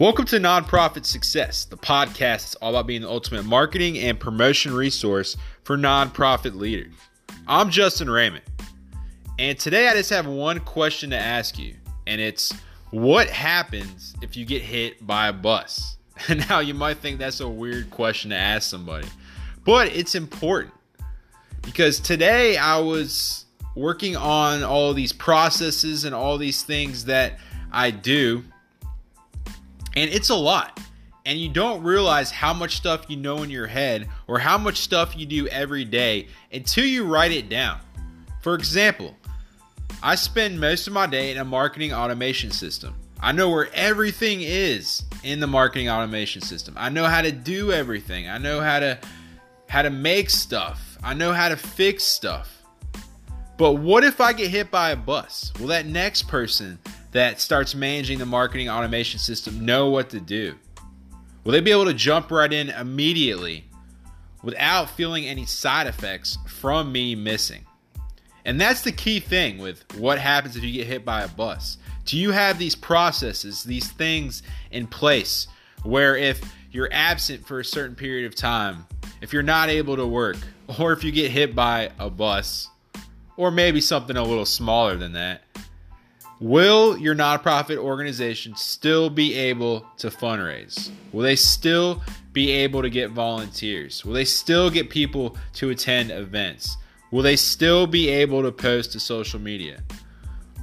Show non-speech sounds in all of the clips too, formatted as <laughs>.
Welcome to Nonprofit Success, the podcast that's all about being the ultimate marketing and promotion resource for nonprofit leaders. I'm Justin Raymond, and today I just have one question to ask you, and it's what happens if you get hit by a bus? And <laughs> now, you might think that's a weird question to ask somebody, but it's important because today I was working on all these processes and all these things that I do and it's a lot. And you don't realize how much stuff you know in your head or how much stuff you do every day until you write it down. For example, I spend most of my day in a marketing automation system. I know where everything is in the marketing automation system. I know how to do everything. I know how to how to make stuff. I know how to fix stuff. But what if I get hit by a bus? Will that next person that starts managing the marketing automation system know what to do? Will they be able to jump right in immediately without feeling any side effects from me missing? And that's the key thing with what happens if you get hit by a bus. Do you have these processes, these things in place where if you're absent for a certain period of time, if you're not able to work, or if you get hit by a bus, or maybe something a little smaller than that, Will your nonprofit organization still be able to fundraise? Will they still be able to get volunteers? Will they still get people to attend events? Will they still be able to post to social media?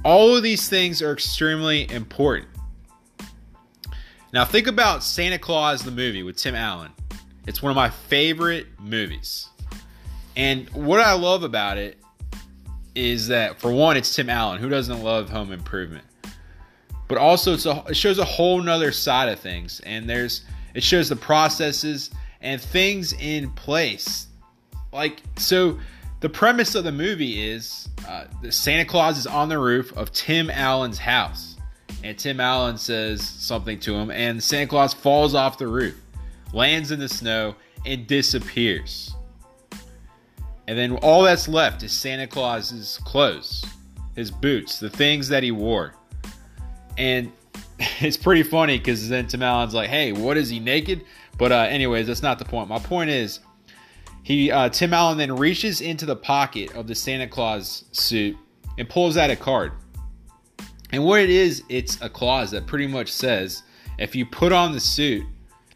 All of these things are extremely important. Now, think about Santa Claus the movie with Tim Allen. It's one of my favorite movies. And what I love about it is that for one, it's Tim Allen. Who doesn't love Home Improvement? But also, it's a, it shows a whole nother side of things, and there's it shows the processes and things in place. Like so, the premise of the movie is uh, Santa Claus is on the roof of Tim Allen's house, and Tim Allen says something to him, and Santa Claus falls off the roof, lands in the snow, and disappears. And then all that's left is Santa Claus's clothes, his boots, the things that he wore. And <laughs> it's pretty funny because then Tim Allen's like, hey, what is he naked? But uh, anyways, that's not the point. My point is, he uh, Tim Allen then reaches into the pocket of the Santa Claus suit and pulls out a card. And what it is, it's a clause that pretty much says, if you put on the suit,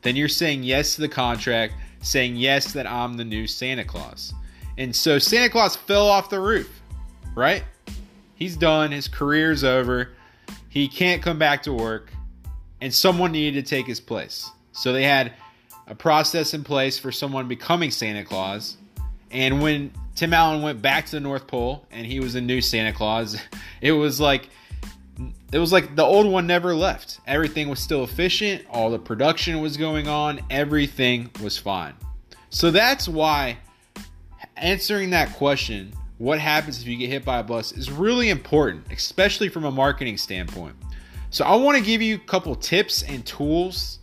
then you're saying yes to the contract, saying yes that I'm the new Santa Claus. And so Santa Claus fell off the roof, right? He's done. His career's over. He can't come back to work. And someone needed to take his place. So they had a process in place for someone becoming Santa Claus. And when Tim Allen went back to the North Pole and he was a new Santa Claus, <laughs> it was like it was like the old one never left. Everything was still efficient, all the production was going on, everything was fine. So that's why answering that question, what happens if you get hit by a bus, is really important, especially from a marketing standpoint. So, I want to give you a couple tips and tools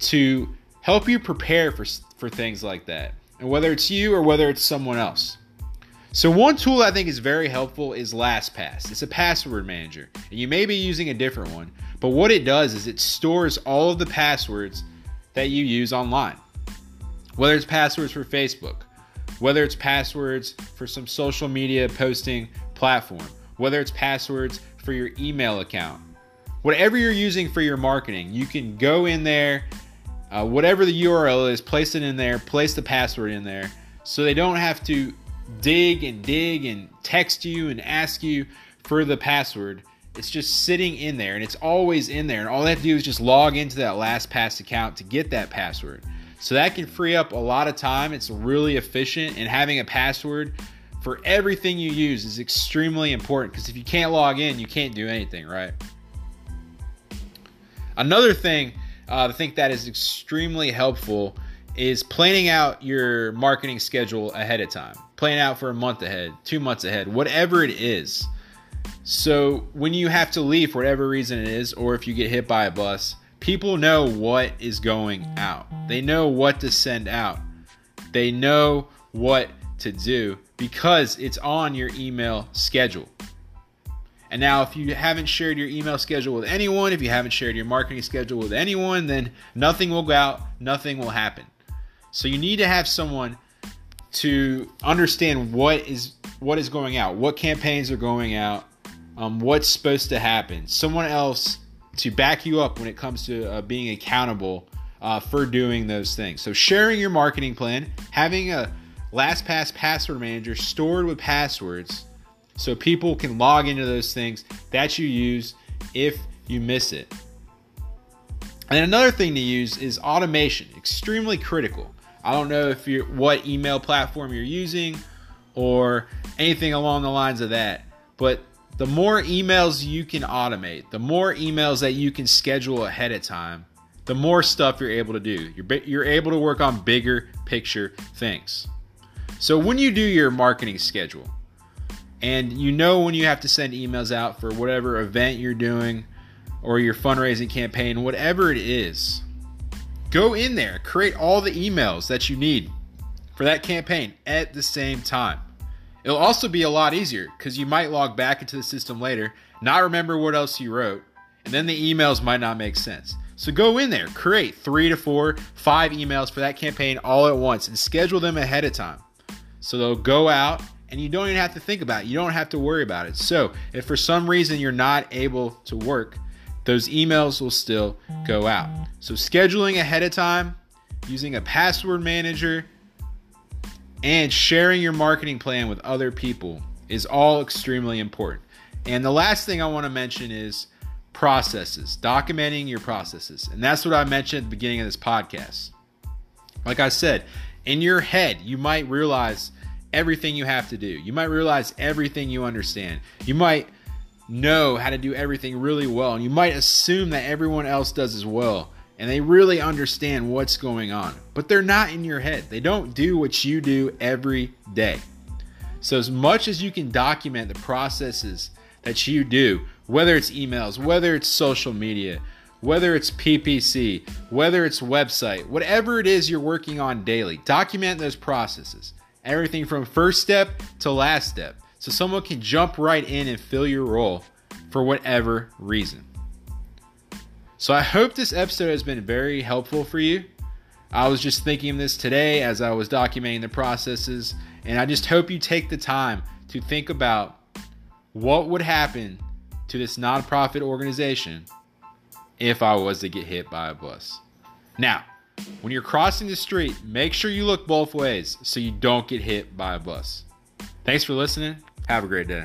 to help you prepare for, for things like that, and whether it's you or whether it's someone else. So, one tool I think is very helpful is LastPass. It's a password manager, and you may be using a different one, but what it does is it stores all of the passwords that you use online. Whether it's passwords for Facebook, whether it's passwords for some social media posting platform, whether it's passwords for your email account, whatever you're using for your marketing, you can go in there, uh, whatever the URL is, place it in there, place the password in there, so they don't have to dig and dig and text you and ask you for the password. It's just sitting in there and it's always in there. And all they have to do is just log into that LastPass account to get that password. So that can free up a lot of time. It's really efficient, and having a password for everything you use is extremely important because if you can't log in, you can't do anything, right? Another thing uh, I think that is extremely helpful is planning out your marketing schedule ahead of time. Plan out for a month ahead, two months ahead, whatever it is. So when you have to leave for whatever reason it is, or if you get hit by a bus, people know what is going out. They know what to send out. They know what to do because it's on your email schedule. And now, if you haven't shared your email schedule with anyone, if you haven't shared your marketing schedule with anyone, then nothing will go out, nothing will happen. So you need to have someone to understand what is what is going out, what campaigns are going out, um, what's supposed to happen. Someone else to back you up when it comes to uh, being accountable uh, for doing those things. So sharing your marketing plan, having a LastPass password manager stored with passwords so people can log into those things that you use if you miss it. And another thing to use is automation, extremely critical. I don't know if you're what email platform you're using or anything along the lines of that, but the more emails you can automate, the more emails that you can schedule ahead of time, the more stuff you're able to do. You're you're able to work on bigger picture things. So when you do your marketing schedule, and you know when you have to send emails out for whatever event you're doing or your fundraising campaign, whatever it is, go in there, create all the emails that you need for that campaign at the same time. It'll also be a lot easier because you might log back into the system later, not remember what else you wrote, and then the emails might not make sense. So go in there, create three to four, five emails for that campaign all at once and schedule them ahead of time. So they'll go out and you don't even have to think about it. You don't have to worry about it. So, if for some reason you're not able to work, those emails will still go out. So, scheduling ahead of time, using a password manager, and sharing your marketing plan with other people is all extremely important. And the last thing I want to mention is processes, documenting your processes. And that's what I mentioned at the beginning of this podcast. Like I said, in your head, you might realize everything you have to do. You might realize everything you understand. You might know how to do everything really well, and you might assume that everyone else does as well, and they really understand what's going on. But they're not in your head. They don't do what you do every day. So, as much as you can document the processes that you do, whether it's emails, whether it's social media, whether it's PPC, whether it's website, whatever it is you're working on daily, document those processes everything from first step to last step. So someone can jump right in and fill your role for whatever reason. So I hope this episode has been very helpful for you. I was just thinking of this today as I was documenting the processes, and I just hope you take the time to think about what would happen to this nonprofit organization if I was to get hit by a bus. Now, when you're crossing the street, make sure you look both ways so you don't get hit by a bus. Thanks for listening. Have a great day.